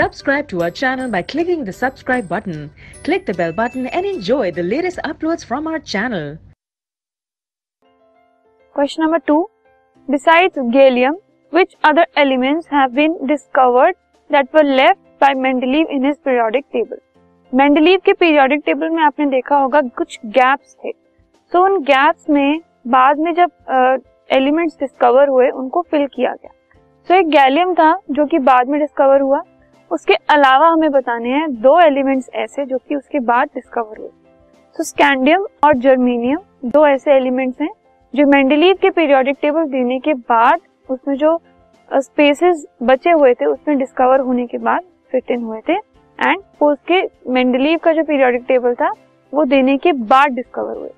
Subscribe to our channel by clicking the subscribe button. Click the bell button and enjoy the latest uploads from our channel. Question number two. Besides gallium, which other elements have been discovered that were left by Mendeleev in his periodic table? Mendeleev के periodic table में आपने देखा होगा कुछ gaps थे तो so, उन gaps में बाद में जब एलिमेंट्स uh, डिस्कवर हुए उनको फिल किया गया तो so, एक गैलियम था जो कि बाद में डिस्कवर हुआ उसके अलावा हमें बताने हैं दो एलिमेंट्स ऐसे जो कि उसके बाद डिस्कवर हुए। तो स्कैंडियम और जर्मीनियम दो ऐसे एलिमेंट्स हैं जो मेंडलीव के पीरियोडिक टेबल देने के बाद उसमें जो स्पेसेस बचे हुए थे उसमें डिस्कवर होने के बाद फिट इन हुए थे। एंड उसके मेंडलीव का जो पीरियोडिक टेबल था वो देने के बाद डिस्कवर हुए।